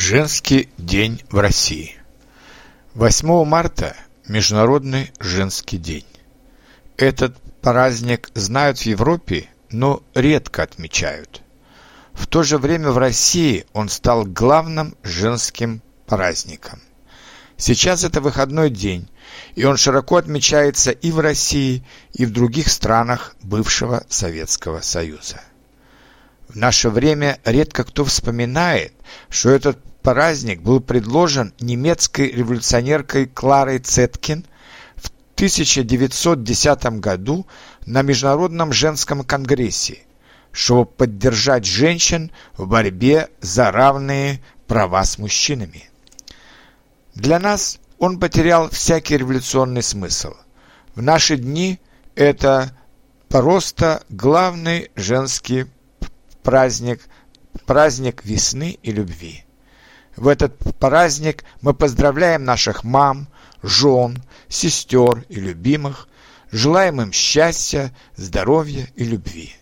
Женский день в России 8 марта – Международный женский день. Этот праздник знают в Европе, но редко отмечают. В то же время в России он стал главным женским праздником. Сейчас это выходной день, и он широко отмечается и в России, и в других странах бывшего Советского Союза. В наше время редко кто вспоминает, что этот праздник был предложен немецкой революционеркой Кларой Цеткин в 1910 году на Международном женском конгрессе, чтобы поддержать женщин в борьбе за равные права с мужчинами. Для нас он потерял всякий революционный смысл. В наши дни это просто главный женский праздник, праздник весны и любви. В этот праздник мы поздравляем наших мам, жен, сестер и любимых, желаем им счастья, здоровья и любви.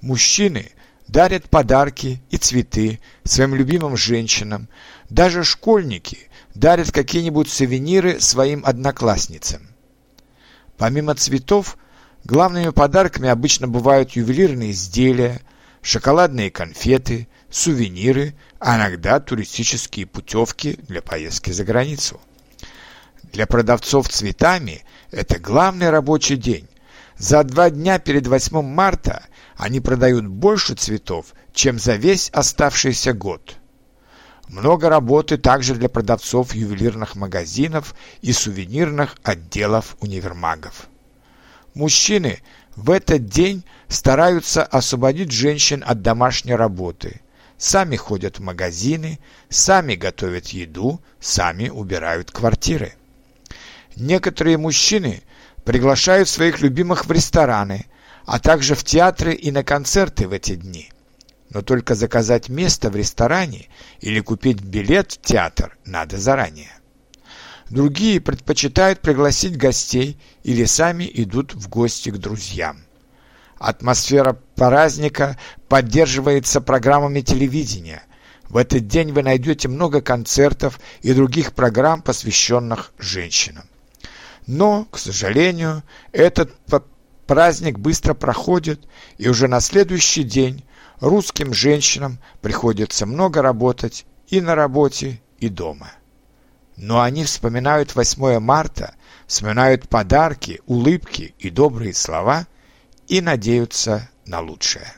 Мужчины дарят подарки и цветы своим любимым женщинам, даже школьники дарят какие-нибудь сувениры своим одноклассницам. Помимо цветов, главными подарками обычно бывают ювелирные изделия – шоколадные конфеты, сувениры, а иногда туристические путевки для поездки за границу. Для продавцов цветами это главный рабочий день. За два дня перед 8 марта они продают больше цветов, чем за весь оставшийся год. Много работы также для продавцов ювелирных магазинов и сувенирных отделов универмагов. Мужчины в этот день стараются освободить женщин от домашней работы. Сами ходят в магазины, сами готовят еду, сами убирают квартиры. Некоторые мужчины приглашают своих любимых в рестораны, а также в театры и на концерты в эти дни. Но только заказать место в ресторане или купить билет в театр надо заранее. Другие предпочитают пригласить гостей или сами идут в гости к друзьям. Атмосфера праздника поддерживается программами телевидения. В этот день вы найдете много концертов и других программ, посвященных женщинам. Но, к сожалению, этот праздник быстро проходит, и уже на следующий день русским женщинам приходится много работать и на работе, и дома. Но они вспоминают 8 марта, вспоминают подарки, улыбки и добрые слова и надеются на лучшее.